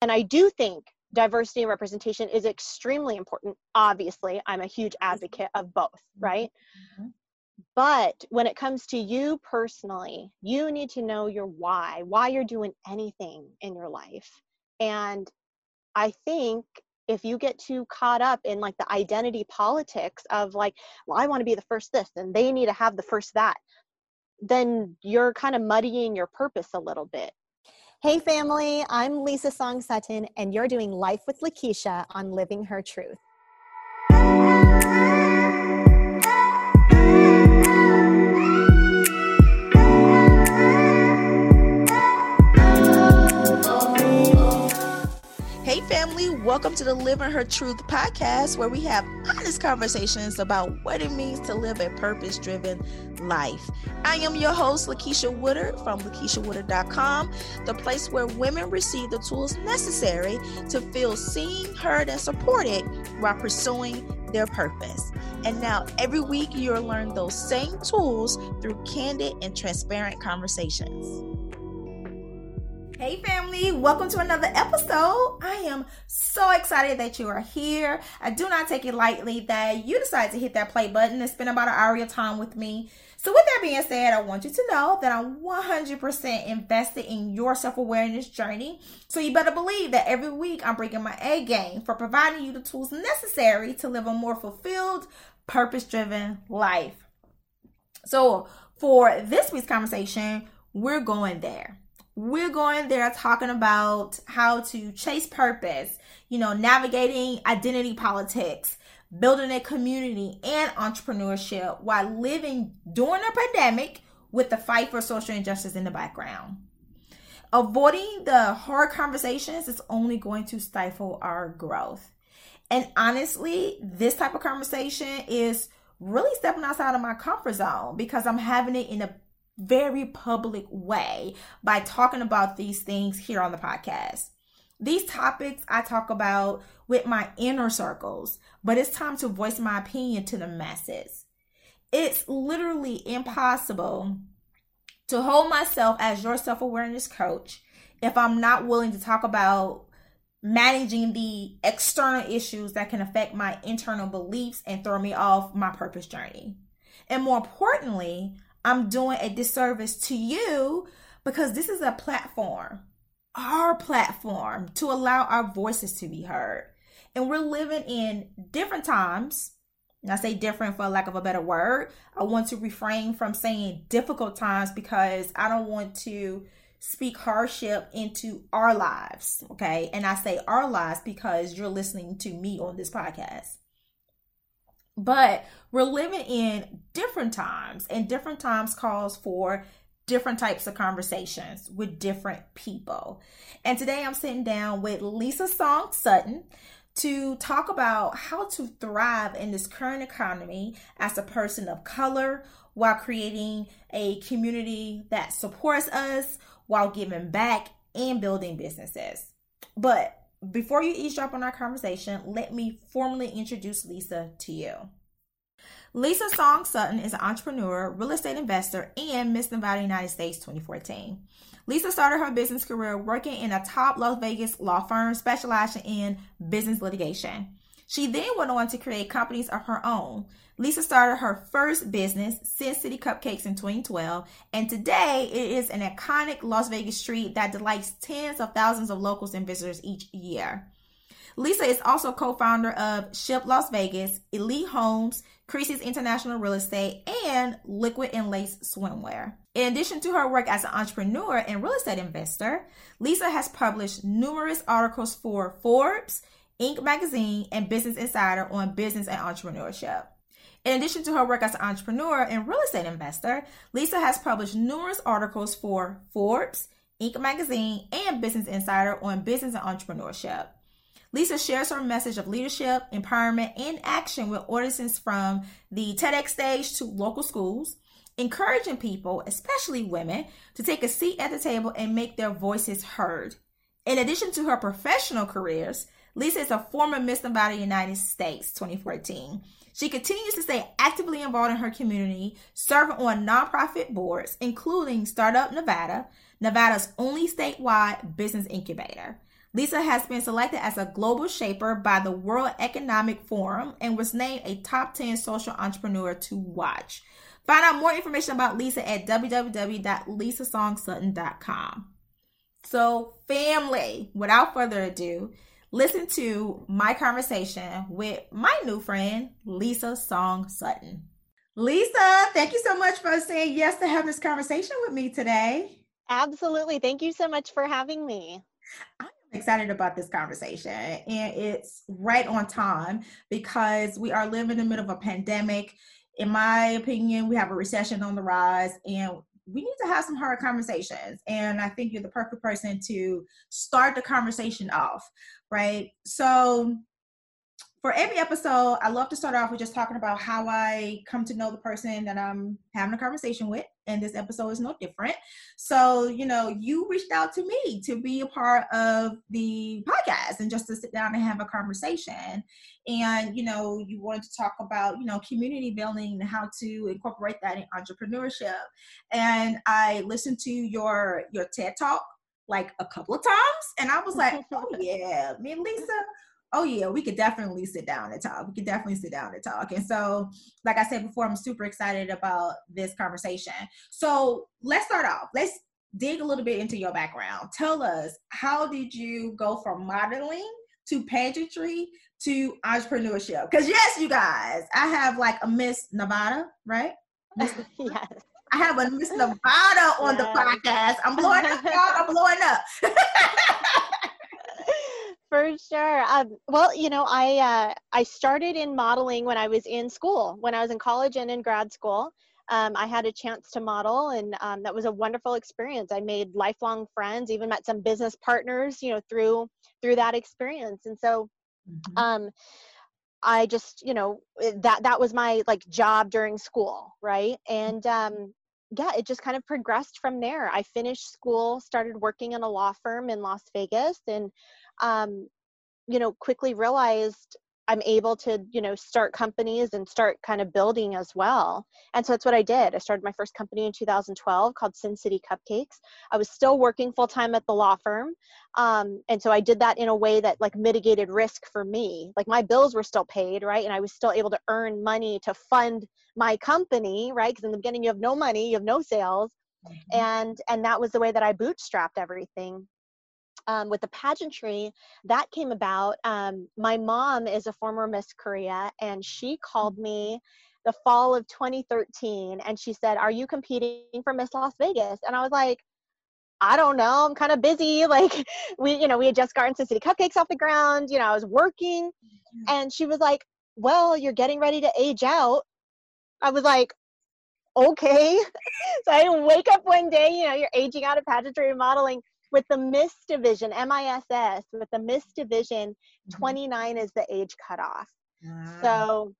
And I do think diversity and representation is extremely important. Obviously, I'm a huge advocate of both, mm-hmm. right? Mm-hmm. But when it comes to you personally, you need to know your why, why you're doing anything in your life. And I think if you get too caught up in like the identity politics of like, well, I want to be the first this and they need to have the first that, then you're kind of muddying your purpose a little bit. Hey, family, I'm Lisa Song Sutton, and you're doing Life with Lakeisha on Living Her Truth. Family, welcome to the Living Her Truth podcast, where we have honest conversations about what it means to live a purpose driven life. I am your host, Lakeisha Woodard from LakeishaWoodard.com, the place where women receive the tools necessary to feel seen, heard, and supported while pursuing their purpose. And now, every week, you'll learn those same tools through candid and transparent conversations. Hey, family, welcome to another episode. I am so excited that you are here. I do not take it lightly that you decided to hit that play button and spend about an hour of your time with me. So, with that being said, I want you to know that I'm 100% invested in your self awareness journey. So, you better believe that every week I'm bringing my A game for providing you the tools necessary to live a more fulfilled, purpose driven life. So, for this week's conversation, we're going there we're going there talking about how to chase purpose, you know, navigating identity politics, building a community and entrepreneurship while living during a pandemic with the fight for social injustice in the background. Avoiding the hard conversations is only going to stifle our growth. And honestly, this type of conversation is really stepping outside of my comfort zone because I'm having it in a very public way by talking about these things here on the podcast. These topics I talk about with my inner circles, but it's time to voice my opinion to the masses. It's literally impossible to hold myself as your self awareness coach if I'm not willing to talk about managing the external issues that can affect my internal beliefs and throw me off my purpose journey. And more importantly, I'm doing a disservice to you because this is a platform, our platform to allow our voices to be heard. And we're living in different times. And I say different for lack of a better word. I want to refrain from saying difficult times because I don't want to speak hardship into our lives. Okay. And I say our lives because you're listening to me on this podcast. But we're living in different times, and different times calls for different types of conversations with different people. And today I'm sitting down with Lisa Song Sutton to talk about how to thrive in this current economy as a person of color while creating a community that supports us while giving back and building businesses. But before you eavesdrop on our conversation, let me formally introduce Lisa to you. Lisa Song Sutton is an entrepreneur, real estate investor, and Miss Nevada United States 2014. Lisa started her business career working in a top Las Vegas law firm specializing in business litigation. She then went on to create companies of her own. Lisa started her first business, Sin City Cupcakes, in 2012, and today it is an iconic Las Vegas street that delights tens of thousands of locals and visitors each year. Lisa is also co founder of Ship Las Vegas, Elite Homes, Christie's International Real Estate, and Liquid and Lace Swimwear. In addition to her work as an entrepreneur and real estate investor, Lisa has published numerous articles for Forbes, Inc. magazine, and Business Insider on business and entrepreneurship. In addition to her work as an entrepreneur and real estate investor, Lisa has published numerous articles for Forbes, Inc. magazine, and Business Insider on business and entrepreneurship. Lisa shares her message of leadership, empowerment, and action with audiences from the TEDx stage to local schools, encouraging people, especially women, to take a seat at the table and make their voices heard. In addition to her professional careers, Lisa is a former Miss Nevada United States 2014. She continues to stay actively involved in her community, serving on nonprofit boards, including Startup Nevada, Nevada's only statewide business incubator. Lisa has been selected as a global shaper by the World Economic Forum and was named a top 10 social entrepreneur to watch. Find out more information about Lisa at www.lisasongSutton.com. So, family, without further ado, listen to my conversation with my new friend, Lisa Song Sutton. Lisa, thank you so much for saying yes to have this conversation with me today. Absolutely. Thank you so much for having me. I'm excited about this conversation and it's right on time because we are living in the middle of a pandemic. In my opinion, we have a recession on the rise and we need to have some hard conversations. And I think you're the perfect person to start the conversation off, right? So for every episode, I love to start off with just talking about how I come to know the person that I'm having a conversation with. And this episode is no different. So, you know, you reached out to me to be a part of the podcast and just to sit down and have a conversation. And, you know, you wanted to talk about, you know, community building and how to incorporate that in entrepreneurship. And I listened to your your TED talk like a couple of times and I was like, oh yeah, me and Lisa oh yeah, we could definitely sit down and talk. We could definitely sit down and talk. And so, like I said before, I'm super excited about this conversation. So let's start off. Let's dig a little bit into your background. Tell us how did you go from modeling to pageantry to entrepreneurship? Because yes, you guys, I have like a Miss Nevada, right? Yes. I have a Miss Nevada on yes. the podcast. I'm blowing up, y'all. I'm blowing up. For sure. Um, well, you know, I uh, I started in modeling when I was in school, when I was in college and in grad school. Um, I had a chance to model, and um, that was a wonderful experience. I made lifelong friends, even met some business partners, you know, through through that experience. And so, mm-hmm. um, I just, you know, that that was my like job during school, right? And um, yeah, it just kind of progressed from there. I finished school, started working in a law firm in Las Vegas, and um, you know, quickly realized I'm able to, you know, start companies and start kind of building as well. And so that's what I did. I started my first company in 2012 called Sin City Cupcakes. I was still working full time at the law firm. Um, and so I did that in a way that like mitigated risk for me. Like my bills were still paid, right? And I was still able to earn money to fund my company, right? Because in the beginning you have no money, you have no sales. Mm-hmm. And and that was the way that I bootstrapped everything um, with the pageantry that came about um, my mom is a former miss korea and she called mm-hmm. me the fall of 2013 and she said are you competing for miss las vegas and i was like I don't know. I'm kind of busy. Like we, you know, we had just gotten Sin City Cupcakes off the ground. You know, I was working, mm-hmm. and she was like, "Well, you're getting ready to age out." I was like, "Okay." so I wake up one day. You know, you're aging out of pageantry and modeling, with the Miss division, MISS, with the Miss division, mm-hmm. 29 is the age cutoff. Wow. So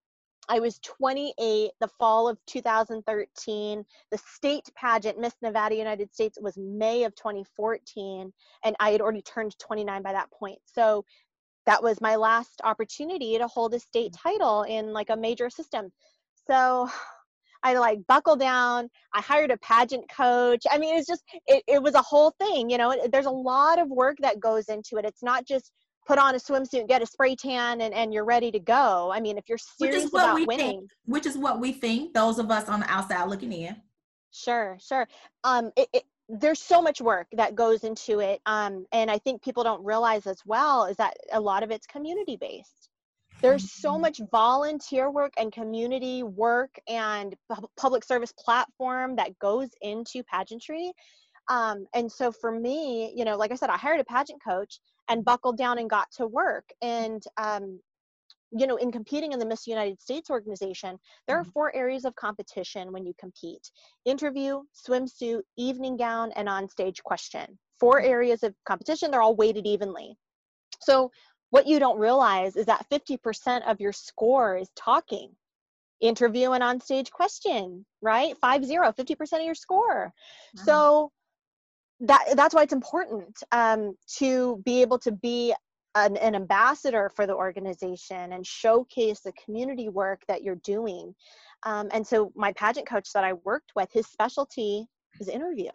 I was 28 the fall of 2013. The state pageant, Miss Nevada United States, was May of 2014, and I had already turned 29 by that point. So that was my last opportunity to hold a state mm. title in like a major system. So I like buckle down. I hired a pageant coach. I mean, it's just, it, it was a whole thing. You know, there's a lot of work that goes into it. It's not just put on a swimsuit, get a spray tan, and, and you're ready to go. I mean, if you're serious about winning, think, which is what we think, those of us on the outside looking in. Sure, sure. Um, it, it, there's so much work that goes into it. Um, and I think people don't realize as well is that a lot of it's community based there's so much volunteer work and community work and public service platform that goes into pageantry um, and so for me you know like i said i hired a pageant coach and buckled down and got to work and um, you know in competing in the miss united states organization there are mm-hmm. four areas of competition when you compete interview swimsuit evening gown and on stage question four mm-hmm. areas of competition they're all weighted evenly so what you don't realize is that 50% of your score is talking interview and on stage question right? 5 0 50% of your score. Wow. so that that's why it's important um, to be able to be an, an, ambassador for the organization and showcase the community work that you're doing. Um, and so my pageant coach that i worked with his specialty is interview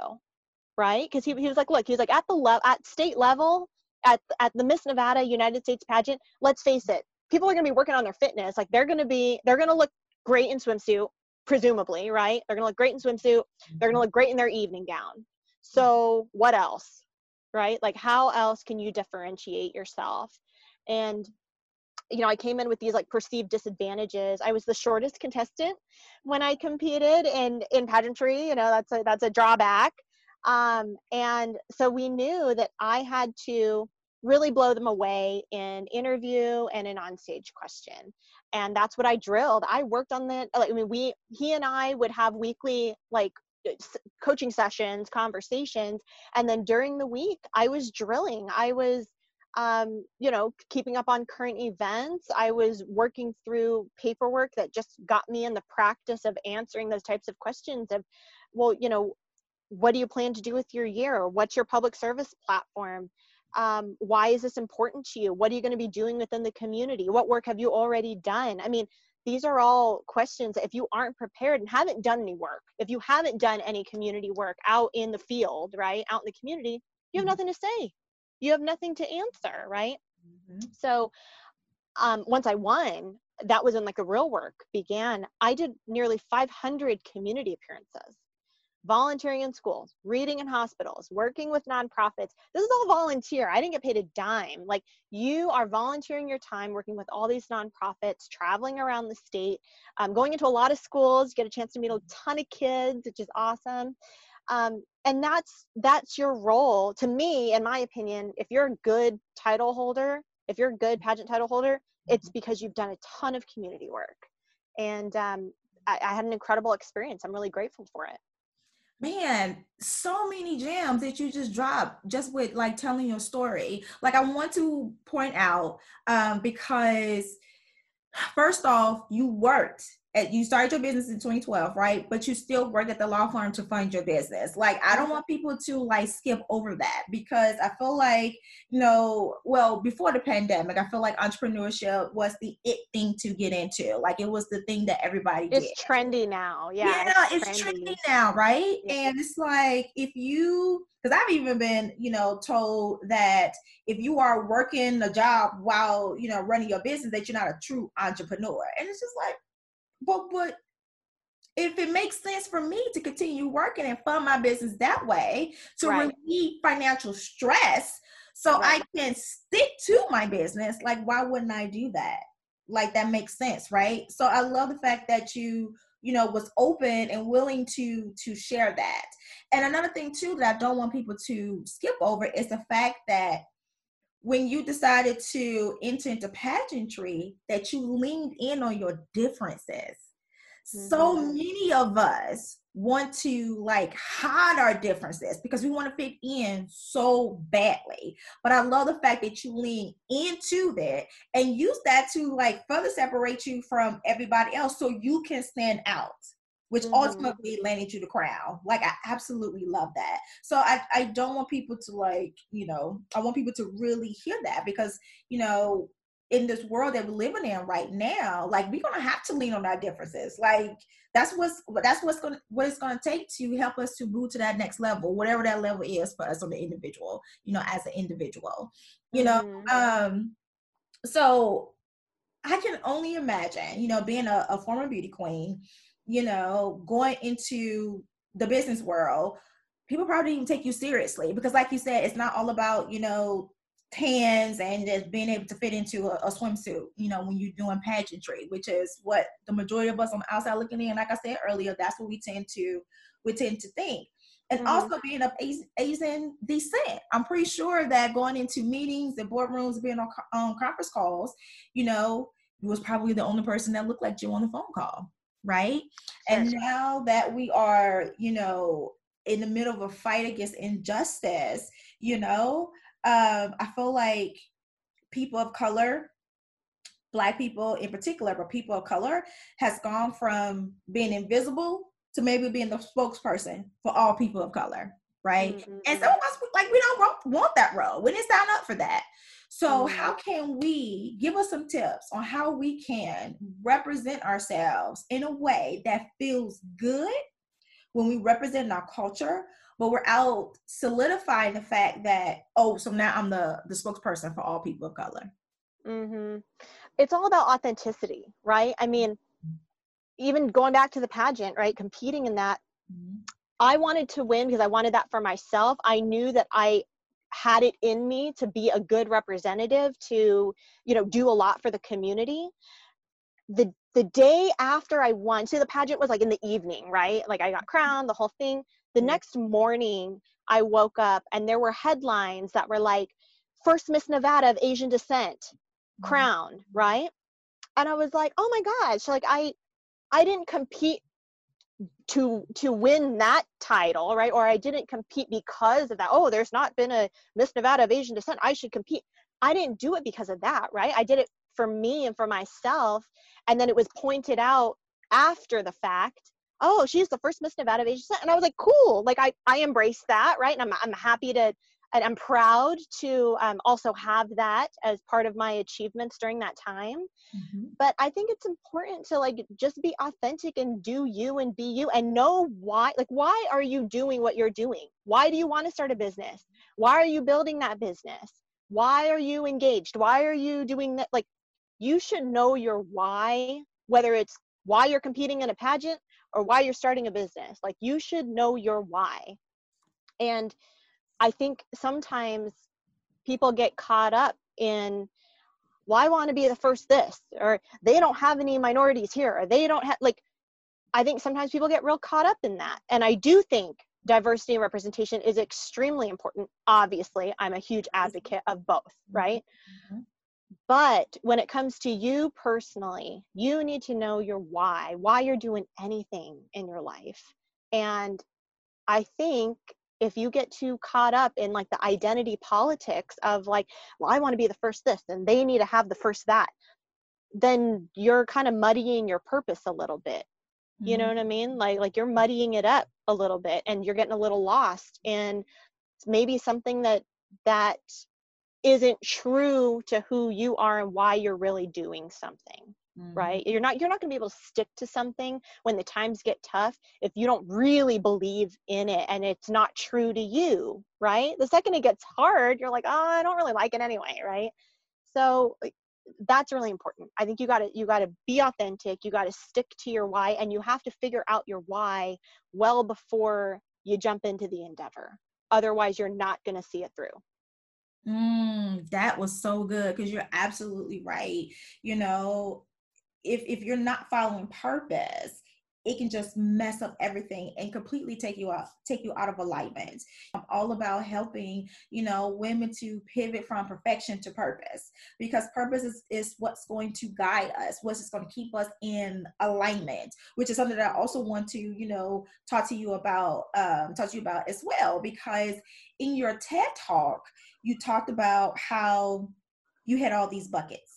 right? Because he, he was like look he was like at the level at state level at at the Miss Nevada United States pageant, let's face it, people are going to be working on their fitness. Like they're going to be they're going to look great in swimsuit, presumably, right? They're going to look great in swimsuit. They're going to mm-hmm. look great in their evening gown. So mm-hmm. what else, right? Like how else can you differentiate yourself? And you know, I came in with these like perceived disadvantages. I was the shortest contestant when I competed in in pageantry. You know, that's a that's a drawback. Um, and so we knew that I had to really blow them away in interview and an onstage question. And that's what I drilled. I worked on that. Like, I mean, we he and I would have weekly like coaching sessions, conversations, and then during the week I was drilling. I was um, you know, keeping up on current events. I was working through paperwork that just got me in the practice of answering those types of questions of, well, you know, what do you plan to do with your year? What's your public service platform? Um, why is this important to you? What are you going to be doing within the community? What work have you already done? I mean, these are all questions if you aren't prepared and haven't done any work, if you haven't done any community work out in the field, right, out in the community, you have mm-hmm. nothing to say you have nothing to answer, right? Mm-hmm. So um, once I won, that was when like the real work began. I did nearly 500 community appearances, volunteering in schools, reading in hospitals, working with nonprofits. This is all volunteer. I didn't get paid a dime. Like you are volunteering your time working with all these nonprofits, traveling around the state, um, going into a lot of schools, You get a chance to meet a ton of kids, which is awesome um, and that's that's your role to me in my opinion if you're a good title holder if you're a good pageant title holder it's mm-hmm. because you've done a ton of community work and um, I, I had an incredible experience i'm really grateful for it man so many gems that you just dropped just with like telling your story. Like i want to point out um, because first off you worked you started your business in 2012 right but you still work at the law firm to fund your business like i don't want people to like skip over that because i feel like you know well before the pandemic i feel like entrepreneurship was the it thing to get into like it was the thing that everybody it's did. trendy now yeah yeah it's, it's trendy. trendy. now right yeah. and it's like if you because I've even been, you know, told that if you are working a job while, you know, running your business, that you're not a true entrepreneur. And it's just like, but but if it makes sense for me to continue working and fund my business that way to right. relieve financial stress so right. I can stick to my business, like why wouldn't I do that? Like that makes sense, right? So I love the fact that you you know was open and willing to to share that and another thing too that i don't want people to skip over is the fact that when you decided to enter into pageantry that you leaned in on your differences. Mm-hmm. so many of us want to like hide our differences because we want to fit in so badly. But i love the fact that you lean into that and use that to like further separate you from everybody else so you can stand out which mm-hmm. ultimately landed you the crown. Like I absolutely love that. So I, I don't want people to like, you know, I want people to really hear that because, you know, in this world that we're living in right now, like we're gonna have to lean on our differences. Like that's what's that's what's gonna what it's gonna take to help us to move to that next level, whatever that level is for us on the individual, you know, as an individual. You know, mm-hmm. um, so I can only imagine, you know, being a, a former beauty queen, you know, going into the business world, people probably even take you seriously because, like you said, it's not all about, you know, tans and just being able to fit into a, a, swimsuit, you know, when you're doing pageantry, which is what the majority of us on the outside looking in, like I said earlier, that's what we tend to we tend to think. And mm-hmm. also being of Asian, Asian descent. I'm pretty sure that going into meetings and boardrooms, being on, on conference calls, you know, you was probably the only person that looked like you on the phone call right? Sure. And now that we are, you know, in the middle of a fight against injustice, you know, um, I feel like people of color, black people in particular, but people of color, has gone from being invisible to maybe being the spokesperson for all people of color, right? Mm-hmm. And some of us like we don't want, want that role. We didn't sign up for that. So, mm-hmm. how can we give us some tips on how we can represent ourselves in a way that feels good when we represent our culture, but we're out solidifying the fact that oh, so now I'm the the spokesperson for all people of color. Mm-hmm. It's all about authenticity, right? I mean, even going back to the pageant, right? Competing in that, mm-hmm. I wanted to win because I wanted that for myself. I knew that I had it in me to be a good representative to you know do a lot for the community. The the day after i won so the pageant was like in the evening right? Like i got crowned the whole thing. The mm-hmm. next morning i woke up and there were headlines that were like first miss nevada of asian descent mm-hmm. crowned right? And i was like oh my gosh like i i didn't compete to to win that title right? Or i didn't compete because of that. Oh there's not been a miss nevada of asian descent. I should compete. I didn't do it because of that right? I did it for me and for myself. And then it was pointed out after the fact oh she's the first miss nevada of asian descent. And i was like cool. Like i i embrace that right? And i'm, I'm happy to and I'm proud to um, also have that as part of my achievements during that time. Mm-hmm. But I think it's important to like just be authentic and do you and be you and know why. Like, why are you doing what you're doing? Why do you want to start a business? Why are you building that business? Why are you engaged? Why are you doing that? Like, you should know your why, whether it's why you're competing in a pageant or why you're starting a business. Like, you should know your why. And I think sometimes people get caught up in well i want to be the first this? or they don't have any minorities here or they don't have like i think sometimes people get real caught up in that. And i do think diversity and representation is extremely important. Obviously i'm a huge advocate of both mm-hmm. right? Mm-hmm. but when it comes to you personally you need to know your why why you're doing anything in your life. And i think if you get too caught up in like the identity politics of like well i want to be the first this and they need to have the first that then you're kind of muddying your purpose a little bit. You know what i mm-hmm. mean? Like like you're muddying it up a little bit and you're getting a little lost in maybe something that that isn't true to who you are and why you're really doing something mm-hmm. right? You're not you're not going to be able to stick to something when the times get tough if you don't really believe in it and it's not true to you right? The second it gets hard you're like oh i don't really like it anyway right? So that's really important. I think you got to you got to be authentic you got to stick to your why and you have to figure out your why well before you jump into the endeavor. Otherwise you're not going to see it through. Mm, that was so good because you're absolutely right. You know, if if you're not following purpose it can just mess up everything and completely take you out take you out of alignment. I'm all about helping you know women to pivot from perfection to purpose because purpose is, is what's going to guide us what's going to keep us in alignment which is something that i also want to you know talk to you about um, talk to you about as well because in your ted talk you talked about how you had all these buckets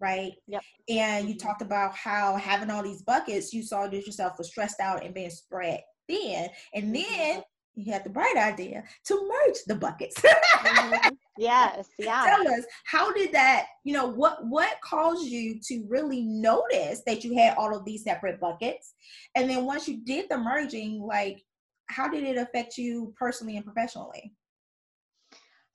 right? Yep. And you talked about how having all these buckets, you saw that yourself was stressed out and being spread thin. And mm-hmm. then you had the bright idea to merge the buckets. mm-hmm. Yes, yeah. Tell us, how did that, you know, what what caused you to really notice that you had all of these separate buckets? And then once you did the merging, like how did it affect you personally and professionally?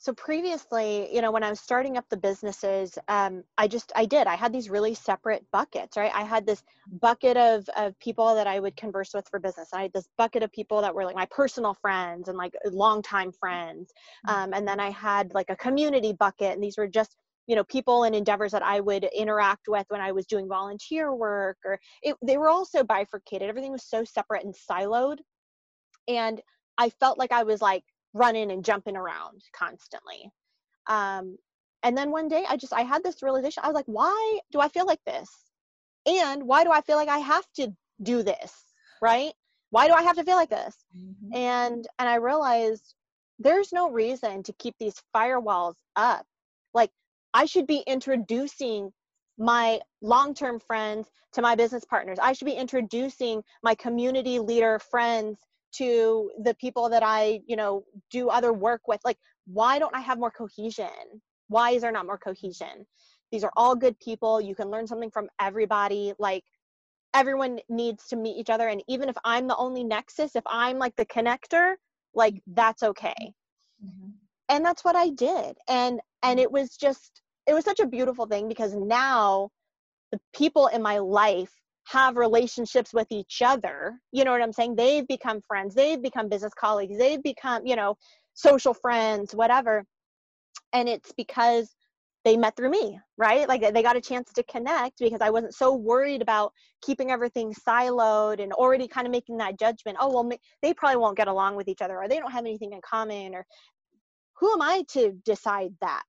So previously you know when i was starting up the businesses um, i just i did i had these really separate buckets right? I had this bucket of, of people that i would converse with for business. I had this bucket of people that were like my personal friends and like longtime friends. Mm-hmm. um, and then i had like a community bucket and these were just you know people and endeavors that i would interact with when i was doing volunteer work or it, they were all so bifurcated. Everything was so separate and siloed. And i felt like i was like running and jumping around constantly. Um, and then one day I just I had this realization. I was like, why do I feel like this? And why do I feel like I have to do this? Right? Why do I have to feel like this? Mm-hmm. And and I realized there's no reason to keep these firewalls up. Like I should be introducing my long-term friends to my business partners. I should be introducing my community leader friends to the people that I, you know, do other work with. Like, why don't I have more cohesion? Why is there not more cohesion? These are all good people. You can learn something from everybody. Like, everyone needs to meet each other. And even if I'm the only nexus, if I'm like the connector, like that's okay mm-hmm. and that's what i did and and it was just it was such a beautiful thing because now the people in my life have relationships with each other you know what i'm saying? They've become friends they've become business colleagues they've become you know social friends whatever. And it's because they met through me right? Like they got a chance to connect because i wasn't so worried about keeping everything siloed and already kind of making that judgment oh well they probably won't get along with each other or they don't have anything in common or who am i to decide that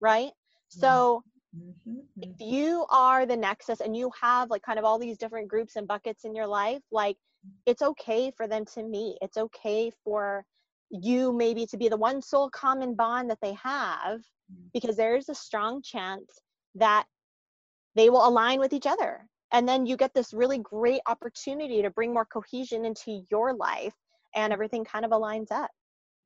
right? So mm-hmm. if mm-hmm. you are the nexus and you have like kind of all these different groups and buckets in your life like it's okay for them to meet it's okay for you maybe to be the one sole common bond that they have mm. because there's a strong chance that they will align with each other and then you get this really great opportunity to bring more cohesion into your life and everything kind of aligns up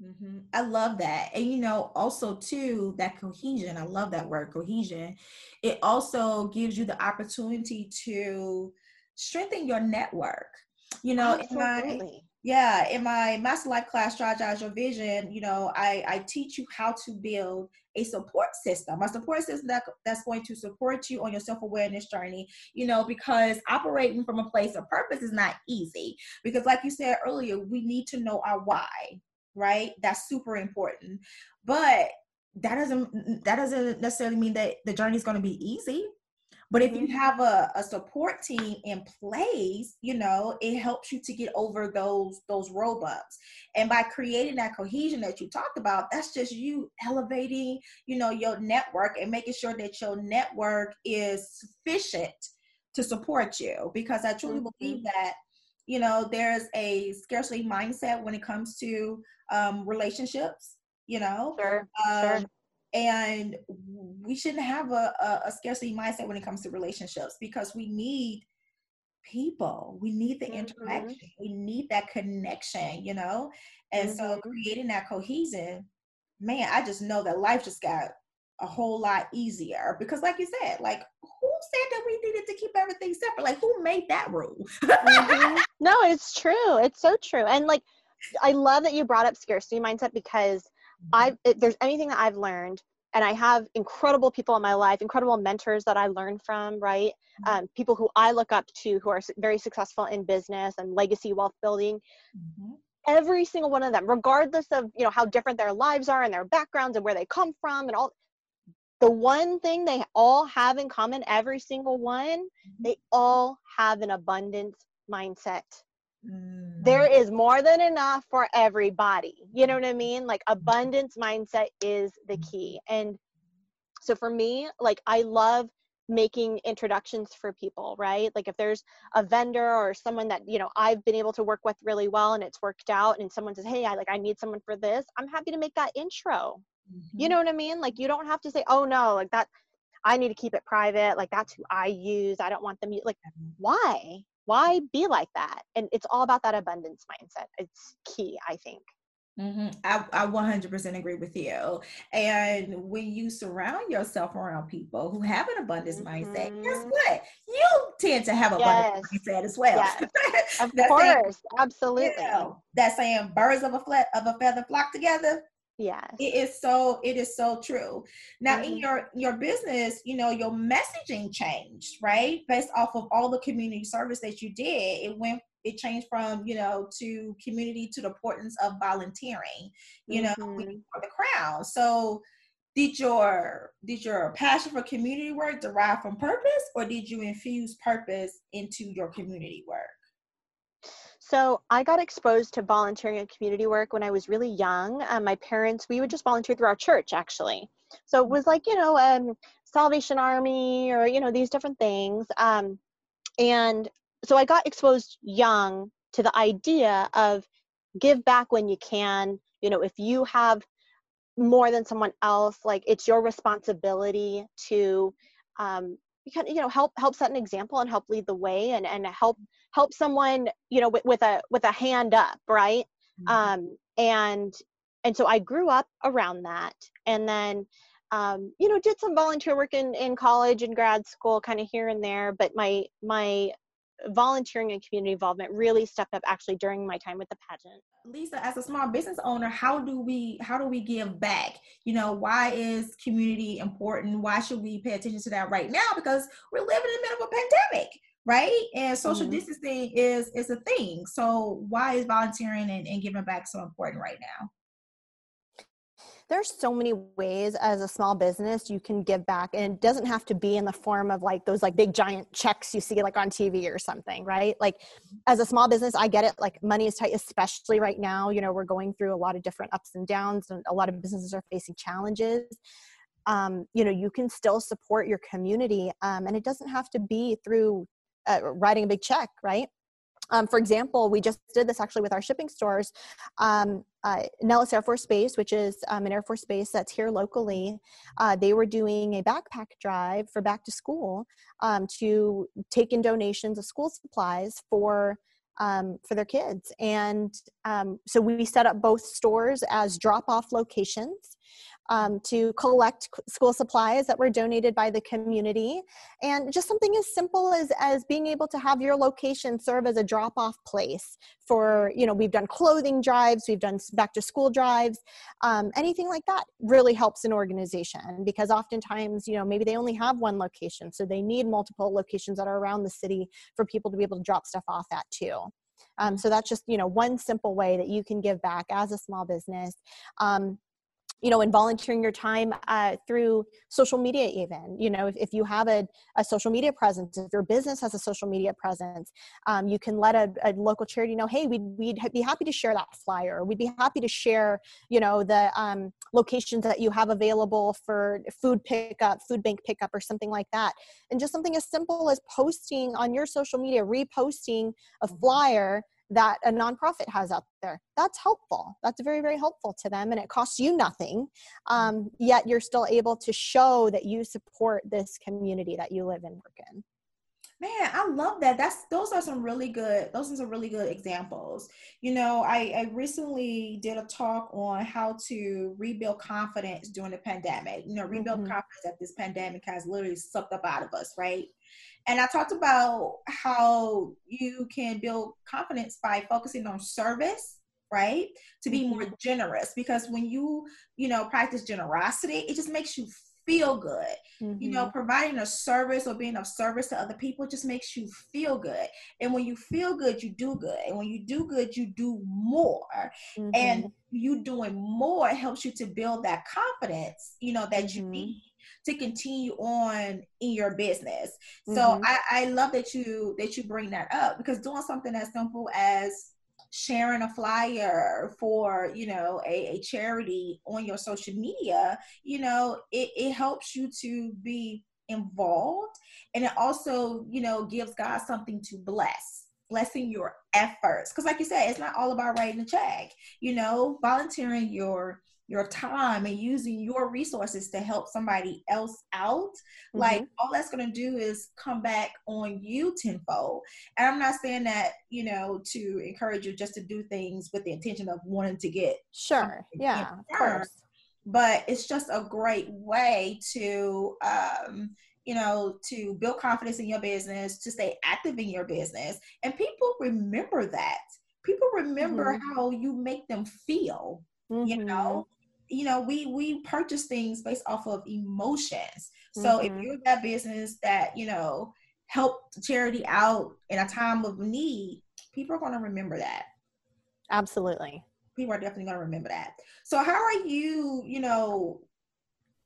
mm-hmm. i love that and you know also too that cohesion i love that word cohesion it also gives you the opportunity to strengthen your network you know Absolutely. in my yeah in my master life class strategize your vision you know i i teach you how to build a support system a support system that, that's going to support you on your self-awareness journey you know because operating from a place of purpose is not easy because like you said earlier we need to know our why right that's super important but that doesn't that doesn't necessarily mean that the journey is going to be easy but if you mm-hmm. have a, a support team in place, you know, it helps you to get over those those roadblocks. And by creating that cohesion that you talked about, that's just you elevating, you know, your network and making sure that your network is sufficient to support you. Because I truly mm-hmm. believe that you know there's a scarcity mindset when it comes to um, relationships you know? Sure, um, sure and we shouldn't have a, a, a, scarcity mindset when it comes to relationships because we need people. We need the mm-hmm. interaction. We need that connection you know? And mm-hmm. so creating that cohesion man i just know that life just got a whole lot easier because like you said like said that we needed to keep everything separate like who made that rule mm-hmm. no it's true it's so true and like i love that you brought up scarcity mindset because I if there's anything that I've learned, and I have incredible people in my life, incredible mentors that I learn from, right? Mm-hmm. Um, people who I look up to who are very successful in business and legacy wealth building. Mm-hmm. Every single one of them, regardless of you know how different their lives are and their backgrounds and where they come from and all, the one thing they all have in common, every single one, mm-hmm. they all have an abundance mindset. There mm. is more than enough for everybody. You know what I mean? Like abundance mindset is the key. And so for me, like I love making introductions for people, right? Like if there's a vendor or someone that, you know, I've been able to work with really well and it's worked out and someone says, "Hey, I like I need someone for this." I'm happy to make that intro. Mm-hmm. You know what I mean? Like you don't have to say, "Oh no, like that I need to keep it private. Like that's who I use. I don't want them like mm-hmm. why? why be like that and it's all about that abundance mindset it's key i think Mm-hmm. I, I 100% agree with you. And when you surround yourself around people who have an abundance mm-hmm. mindset, guess mm-hmm. what? You tend to have abundance yes. mindset as well. Yes. of course, saying, absolutely. You know, that saying birds of a, fle- of a feather flock together yes. It is so it is so true. Now mm-hmm. in your your business you know your messaging changed right? Based off of all the community service that you did it went it changed from you know to community to the importance of volunteering you mm-hmm. know for the crown. So did your did your passion for community work derive from purpose or did you infuse purpose into your community work so I got exposed to volunteering and community work when I was really young. Um, my parents, we would just volunteer through our church actually. So it was like, you know, um, Salvation Army or, you know, these different things. Um, and so I got exposed young to the idea of give back when you can. You know, if you have more than someone else, like it's your responsibility to you can you know help help set an example and help lead the way and and help help someone you know with, with a with a hand up right mm-hmm. um and and so i grew up around that and then um, you know did some volunteer work in in college and grad school kind of here and there but my my volunteering and community involvement really stepped up actually during my time with the pageant. Lisa as a small business owner how do we how do we give back? You know why is community important? Why should we pay attention to that right now? Because we're living in the middle of a pandemic right? And social mm-hmm. distancing is is a thing. So why is volunteering and, and giving back so important right now there's so many ways as a small business you can give back and it doesn't have to be in the form of like those like big giant checks you see like on tv or something right? Like as a small business i get it like money is tight especially right now you know we're going through a lot of different ups and downs and a lot of businesses are facing challenges. Um, you know you can still support your community um, and it doesn't have to be through uh, writing a big check right um, for example, we just did this actually with our shipping stores. Um, uh, Nellis Air Force Base, which is um, an Air Force base that's here locally, uh, they were doing a backpack drive for back to school um, to take in donations of school supplies for um, for their kids. And um, so we set up both stores as drop off locations um, to collect school supplies that were donated by the community. And just something as simple as as being able to have your location serve as a drop off place for you know we've done clothing drives we've done back to school drives um, anything like that really helps an organization because oftentimes you know maybe they only have one location so they need multiple locations that are around the city for people to be able to drop stuff off at too. Um, so that's just you know one simple way that you can give back as a small business. Um, you know, and volunteering your time uh, through social media, even, you know, if, if you have a, a social media presence, if your business has a social media presence, um, you can let a, a, local charity know, hey, we'd, we'd be happy to share that flyer. We'd be happy to share, you know, the um, locations that you have available for food pickup, food bank pickup, or something like that. And just something as simple as posting on your social media, reposting a mm-hmm. flyer that a nonprofit has out there. That's helpful. That's very, very helpful to them, and it costs you nothing. Um, yet you're still able to show that you support this community that you live and work in. Man, I love that. That's those are some really good. Those are some really good examples. You know, I, I recently did a talk on how to rebuild confidence during the pandemic. You know, rebuild mm-hmm. confidence that this pandemic has literally sucked up out of us, right? And I talked about how you can build confidence by focusing on service, right? To be more mm-hmm. generous because when you, you know, practice generosity, it just makes you feel good. Mm-hmm. You know, mm-hmm. providing a service or being of service to other people just makes you feel good. And when you feel good, you do good. And when you do good, you do more. Mm-hmm. And you doing more helps you to build that confidence, you know, that you mm-hmm. need to continue on in your business. So mm-hmm. I, I love that you that you bring that up because doing something as simple as sharing a flyer for you know a, a charity on your social media you know it, it helps you to be involved and it also you know gives god something to bless blessing your efforts. Because like you said it's not all about writing a check you know volunteering your your time and using your resources to help somebody else out, mm-hmm. like all that's going to do is come back on you tenfold. And I'm not saying that, you know, to encourage you just to do things with the intention of wanting to get sure. Yeah, of course. But it's just a great way to, um, you know, to build confidence in your business, to stay active in your business. And people remember that. People remember mm-hmm. how you make them feel. Mm-hmm. you know you know we we purchase things based off of emotions. So mm-hmm. if you're that business that you know help charity out in a time of need people are going to remember that. Absolutely. People are definitely going to remember that. So how are you you know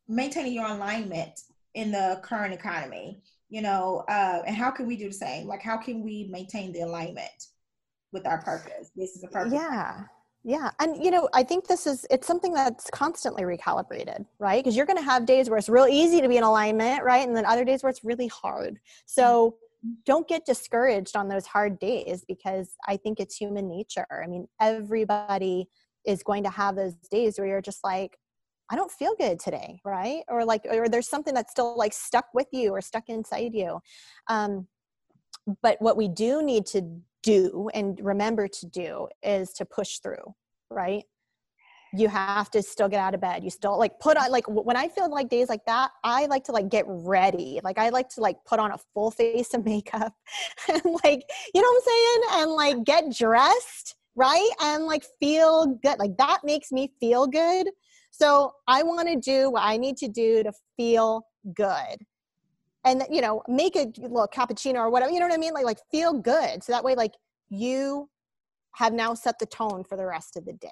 maintaining your alignment in the current economy you know uh, and how can we do the same? Like how can we maintain the alignment with our purpose? This is a purpose. Yeah yeah. And, you know, I think this is, it's something that's constantly recalibrated, right? Because you're going to have days where it's real easy to be in alignment, right? And then other days where it's really hard. So mm-hmm. don't get discouraged on those hard days because I think it's human nature. I mean, everybody is going to have those days where you're just like, I don't feel good today, right? Or like, or there's something that's still like stuck with you or stuck inside you. Um, but what we do need to do and remember to do is to push through right? You have to still get out of bed. You still like put on like when i feel like days like that i like to like get ready. Like i like to like put on a full face of makeup and like you know what i'm saying? And like get dressed right? And like feel good. Like that makes me feel good. So i want to do what i need to do to feel good and you know make a little cappuccino or whatever you know what i mean like like feel good so that way like you have now set the tone for the rest of the day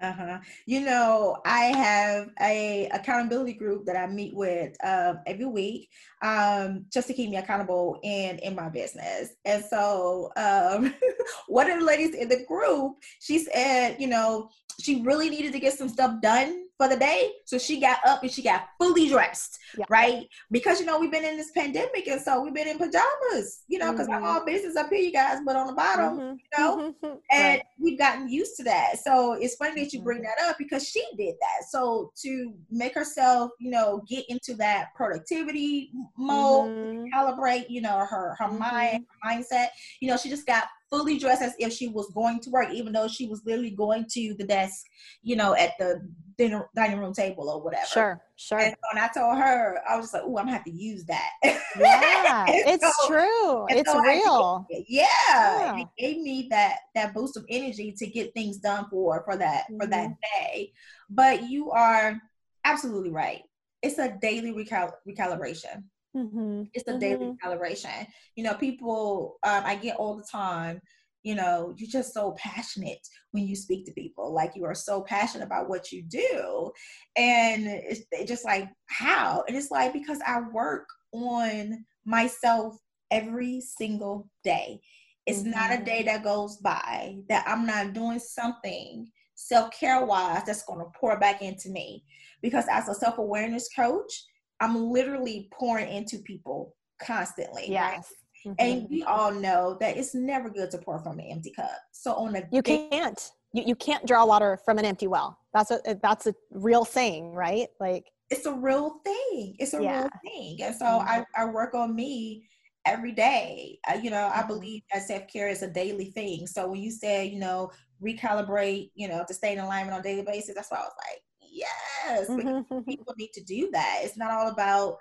uh-huh. You know, I have a accountability group that I meet with um, every week um, just to keep me accountable in in my business. And so, um, one of the ladies in the group, she said, you know, she really needed to get some stuff done for the day. So she got up and she got fully dressed, yeah. right? Because you know we've been in this pandemic, and so we've been in pajamas, you know, because mm-hmm. I'm all business up here, you guys, but on the bottom, mm-hmm. you know, mm-hmm. and right. we've gotten used to that. So it's funny that you bring mm-hmm. that up because she did that. So to make herself, you know, get into that productivity mode, mm-hmm. calibrate, you know, her her mind, her mindset, you know, she just got fully dressed as if she was going to work, even though she was literally going to the desk, you know, at the dinner dining room table or whatever. Sure, sure. And when I told her, I was just like, "Oh, I'm gonna have to use that." Yeah, it's so, true. It's so real. yeah, yeah. it gave me that that boost of energy to get things done for for that mm-hmm. for that mm-hmm. day. But you are absolutely right. It's a daily recal- recalibration. Mm-hmm. It's a mm-hmm. daily calibration. You know, people um, I get all the time. You know, you're just so passionate when you speak to people. Like you are so passionate about what you do, and it's just like how. And it's like because I work on myself every single day. It's mm-hmm. not a day mm-hmm. that goes by that I'm not doing something self care wise that's going to pour back into me. Because as a self awareness coach, I'm literally pouring into people constantly. Yes. Right? Mm-hmm. And we all know that it's never good to pour from an empty cup. So on a you can't you, you can't draw water from an empty well. That's a that's a real thing, right? Like it's a real thing. It's a yeah. real thing. And so mm-hmm. I, I work on me every day. Uh, you know, I mm-hmm. believe that self care is a daily thing. So when you say, you know, recalibrate, you know, to stay in alignment on a daily basis, that's why I was like, yes, mm-hmm. people need to do that. It's not all about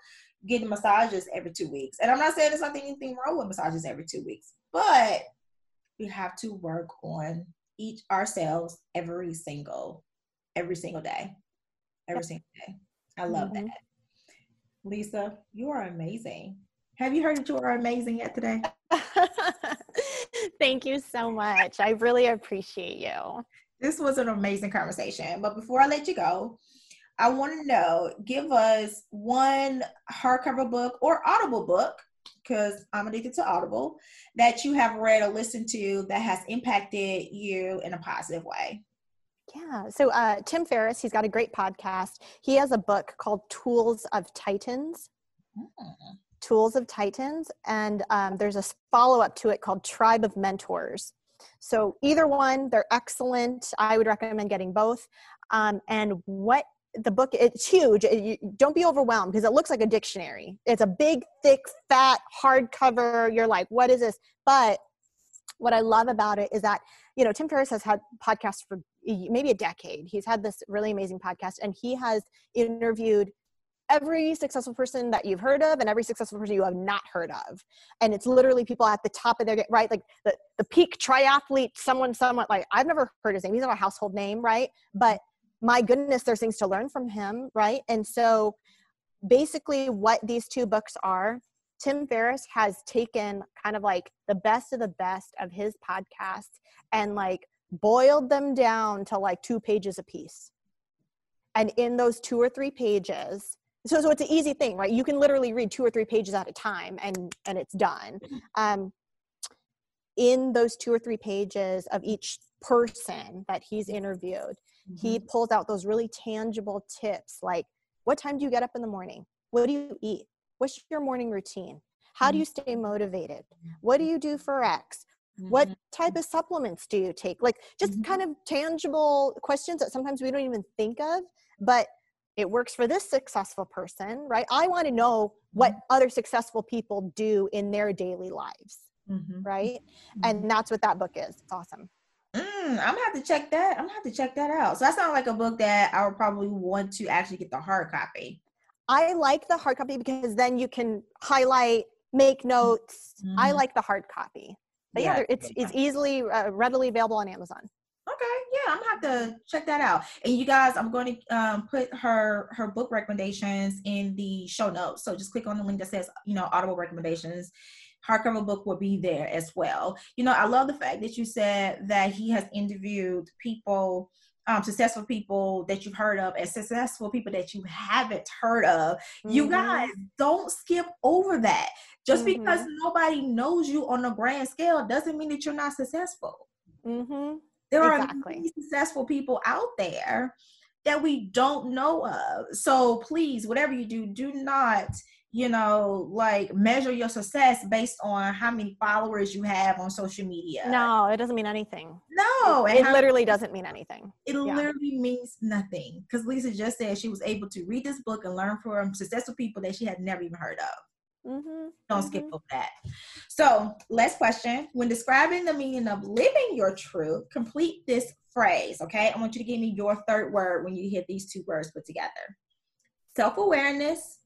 getting massages every two weeks. And I'm not saying there's nothing anything wrong with massages every two weeks, but we have to work on each ourselves every single every single day. Every single day. I love mm-hmm. that. Lisa, you are amazing. Have you heard that you are amazing yet today? Thank you so much. I really appreciate you. This was an amazing conversation. But before I let you go, I want to know give us one hardcover book or Audible book, because I'm addicted to Audible, that you have read or listened to that has impacted you in a positive way. Yeah. So uh, Tim Ferriss, he's got a great podcast. He has a book called Tools of Titans. Hmm. Tools of Titans. And um, there's a follow up to it called Tribe of Mentors. So either one, they're excellent. I would recommend getting both. Um, and what the book it's huge. You, don't be overwhelmed because it looks like a dictionary. It's a big thick fat hardcover you're like what is this? But what i love about it is that you know tim ferriss has had podcasts for maybe a decade. He's had this really amazing podcast and he has interviewed every successful person that you've heard of and every successful person you have not heard of. And it's literally people at the top of their right? Like the, the peak triathlete someone somewhat like i've never heard his name. He's not a household name right? But my goodness there's things to learn from him right? And so basically what these two books are tim ferriss has taken kind of like the best of the best of his podcasts and like boiled them down to like two pages a piece and in those two or three pages so so it's an easy thing right you can literally read two or three pages at a time and and it's done mm-hmm. um in those two or three pages of each person that he's interviewed mm-hmm. he pulls out those really tangible tips like what time do you get up in the morning what do you eat what's your morning routine how do you stay mm-hmm. motivated what do you do for x what mm-hmm. type of supplements do you take like just mm-hmm. kind of tangible questions that sometimes we don't even think of but it works for this successful person, right? I want to know what mm-hmm. other successful people do in their daily lives, mm-hmm. right? Mm-hmm. And that's what that book is. It's awesome. Mm, I'm gonna have to check that. I'm gonna have to check that out. So that sounds like a book that I would probably want to actually get the hard copy. I like the hard copy because then you can highlight, make notes. Mm-hmm. I like the hard copy. But yeah, yeah it's it's easily uh, readily available on Amazon. Okay, yeah, I'm gonna have to check that out. And you guys, I'm going to um, put her her book recommendations in the show notes. So just click on the link that says you know audible recommendations. Hardcover book will be there as well. You know, I love the fact that you said that he has interviewed people um, successful people that you've heard of and successful people that you haven't heard of. Mm-hmm. You guys don't skip over that. Just mm-hmm. because nobody knows you on a grand scale doesn't mean that you're not successful. Mm-hmm. There exactly. are many successful people out there that we don't know of. So please, whatever you do, do not you know, like measure your success based on how many followers you have on social media. No, it doesn't mean anything. No, it, it literally doesn't mean anything. It yeah. literally means nothing. Because Lisa just said she was able to read this book and learn from successful people that she had never even heard of. Mm-hmm. Don't mm-hmm. skip over that. So, last question. When describing the meaning of living your truth, complete this phrase, okay? I want you to give me your third word when you hear these two words put together self awareness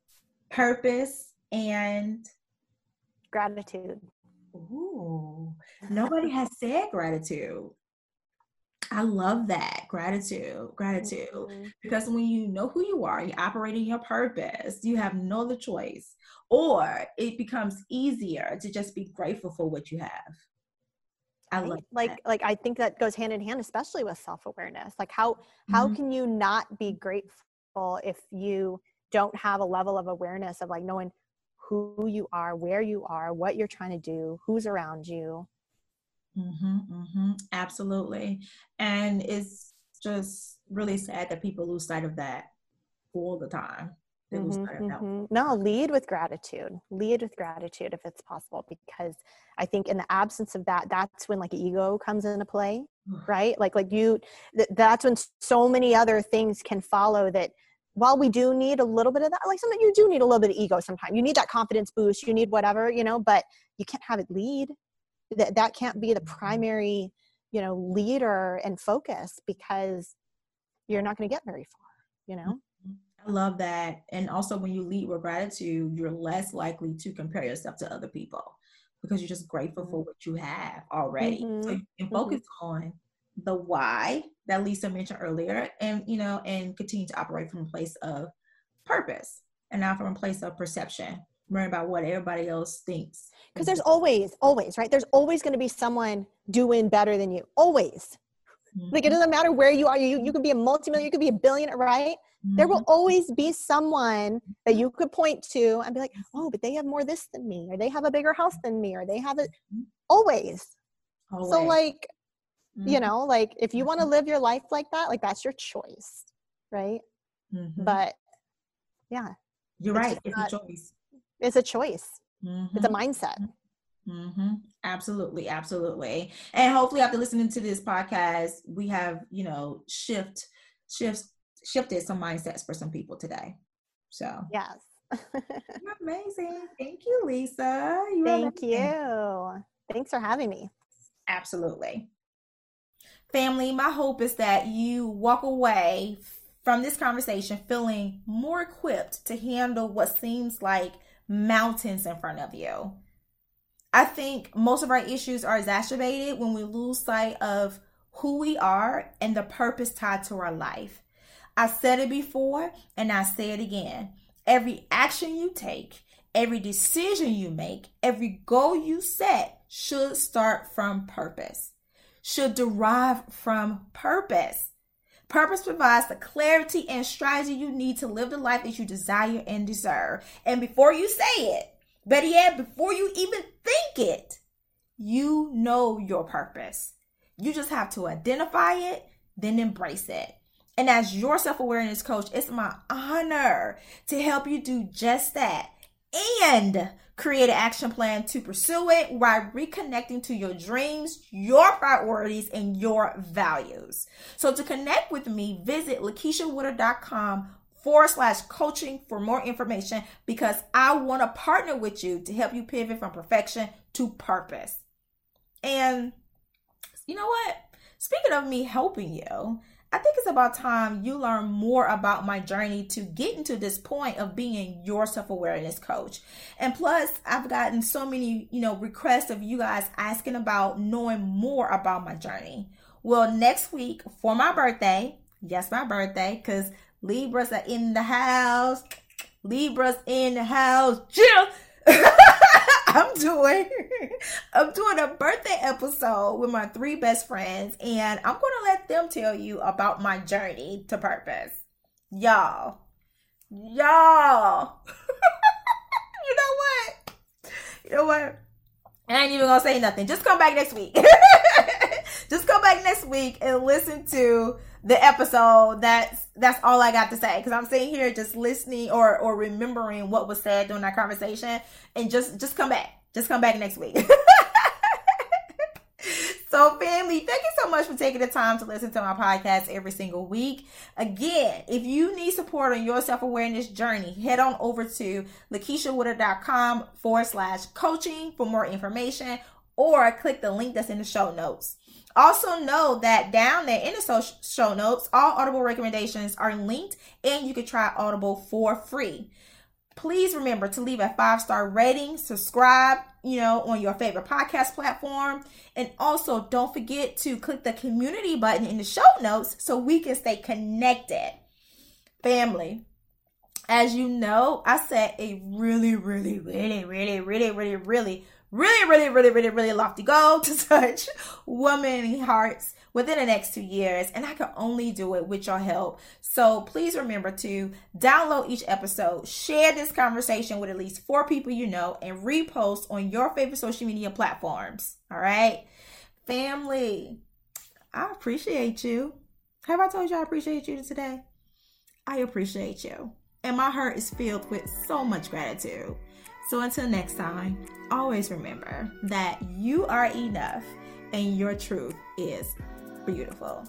purpose and gratitude. Ooh, nobody has said gratitude. I love that gratitude, gratitude. Mm-hmm. Because when you know who you are, you operate in your purpose, you have no other choice, or it becomes easier to just be grateful for what you have. I love like that. like I think that goes hand in hand, especially with self awareness. Like how how mm-hmm. can you not be grateful if you don't have a level of awareness of like knowing who you are, where you are, what you're trying to do, who's around you. Mm-hmm, mm-hmm, absolutely. And it's just really sad that people lose sight of that all the time. Mm-hmm, mm-hmm. No, lead with gratitude. Lead with gratitude if it's possible, because I think in the absence of that, that's when like ego comes into play, right? Like like you, th- that's when so many other things can follow that while we do need a little bit of that, like something you do need a little bit of ego sometimes. You need that confidence boost, you need whatever, you know, but you can't have it lead. That that can't be the mm-hmm. primary, you know, leader and focus because you're not going to get very far, you know. I love that. And also when you lead with gratitude, you're less likely to compare yourself to other people because you're just grateful for mm-hmm. what you have already. Mm-hmm. So you can focus mm-hmm. on the why that Lisa mentioned earlier, and you know, and continue to operate from a place of purpose and not from a place of perception, worrying about what everybody else thinks. Because there's always, always, right? There's always going to be someone doing better than you. Always. Mm-hmm. Like it mm-hmm. doesn't matter where you are. You you could be a multimillionaire, you could be a billionaire, right? Mm-hmm. There will mm-hmm. always be someone that you could point to and be like, oh, but they have more this than me, or they have a bigger house than me, or they have it. Mm-hmm. Always. always. So like Mm-hmm. You know, like if you want to mm-hmm. live your life like that, like that's your choice, right? Mm-hmm. But yeah. You're right. It's not, a choice. It's a choice. Mm-hmm. It's a mindset. Mm-hmm. Absolutely, absolutely. And hopefully, after listening to this podcast, we have you know shift shifts shifted some mindsets for some people today. So yes, amazing. Thank you, Lisa. You Thank you. Thanks for having me. Absolutely. Family, my hope is that you walk away from this conversation feeling more equipped to handle what seems like mountains in front of you. I think most of our issues are exacerbated when we lose sight of who we are and the purpose tied to our life. I said it before and I say it again. Every action you take, every decision you make, every goal you set should start from purpose should derive from purpose. Purpose provides the clarity and strategy you need to live the life that you desire and deserve. And before you say it, better yet, before you even think it, you know your purpose. You just have to identify it, then embrace it. And as your self awareness coach, it's my honor to help you do just that and create an action plan to pursue it while reconnecting to your dreams, your priorities, and your values. So to connect with me, visit LakeishaWoodard.com forward slash coaching for more information because I want to partner with you to help you pivot from perfection to purpose. And you know what? speaking of me helping you, I think it's about time you learn more about my journey to getting to this point of being your self-awareness coach. And plus, I've gotten so many, you know, requests of you guys asking about knowing more about my journey. Well, next week for my birthday, yes, my birthday, because Libras are in the house. Libras in the house. Yeah. I'm doing I'm doing a birthday episode with my three best friends and I'm going to let them tell you about my journey to purpose. Y'all. Y'all. you know what? You know what? I ain't even going to say nothing. Just come back next week. Just come back next week and listen to the episode. That's that's all I got to say because I'm sitting here just listening or or remembering what was said during that conversation, and just just come back, just come back next week. So, family, thank you so much for taking the time to listen to my podcast every single week. Again, if you need support on your self awareness journey, head on over to lakeishawoodard.com forward slash coaching for more information or click the link that's in the show notes. Also, know that down there in the show notes, all Audible recommendations are linked and you can try Audible for free. Please remember to leave a five star rating, subscribe, you know, on your favorite podcast platform. And also, don't forget to click the community button in the show notes so we can stay connected. Family, as you know, I set a really, really, really, really, really, really, really really, really, really, really, really lofty goal to touch women hearts within the next two years. And I can only do it with your help. So please remember to download each episode, share this conversation with at least four people you know, and repost on your favorite social media platforms. All right. Family, I appreciate you. Have I told you I appreciate you today? I appreciate you. And my heart is filled with so much gratitude. So until next time, always remember that you are enough and your truth is beautiful.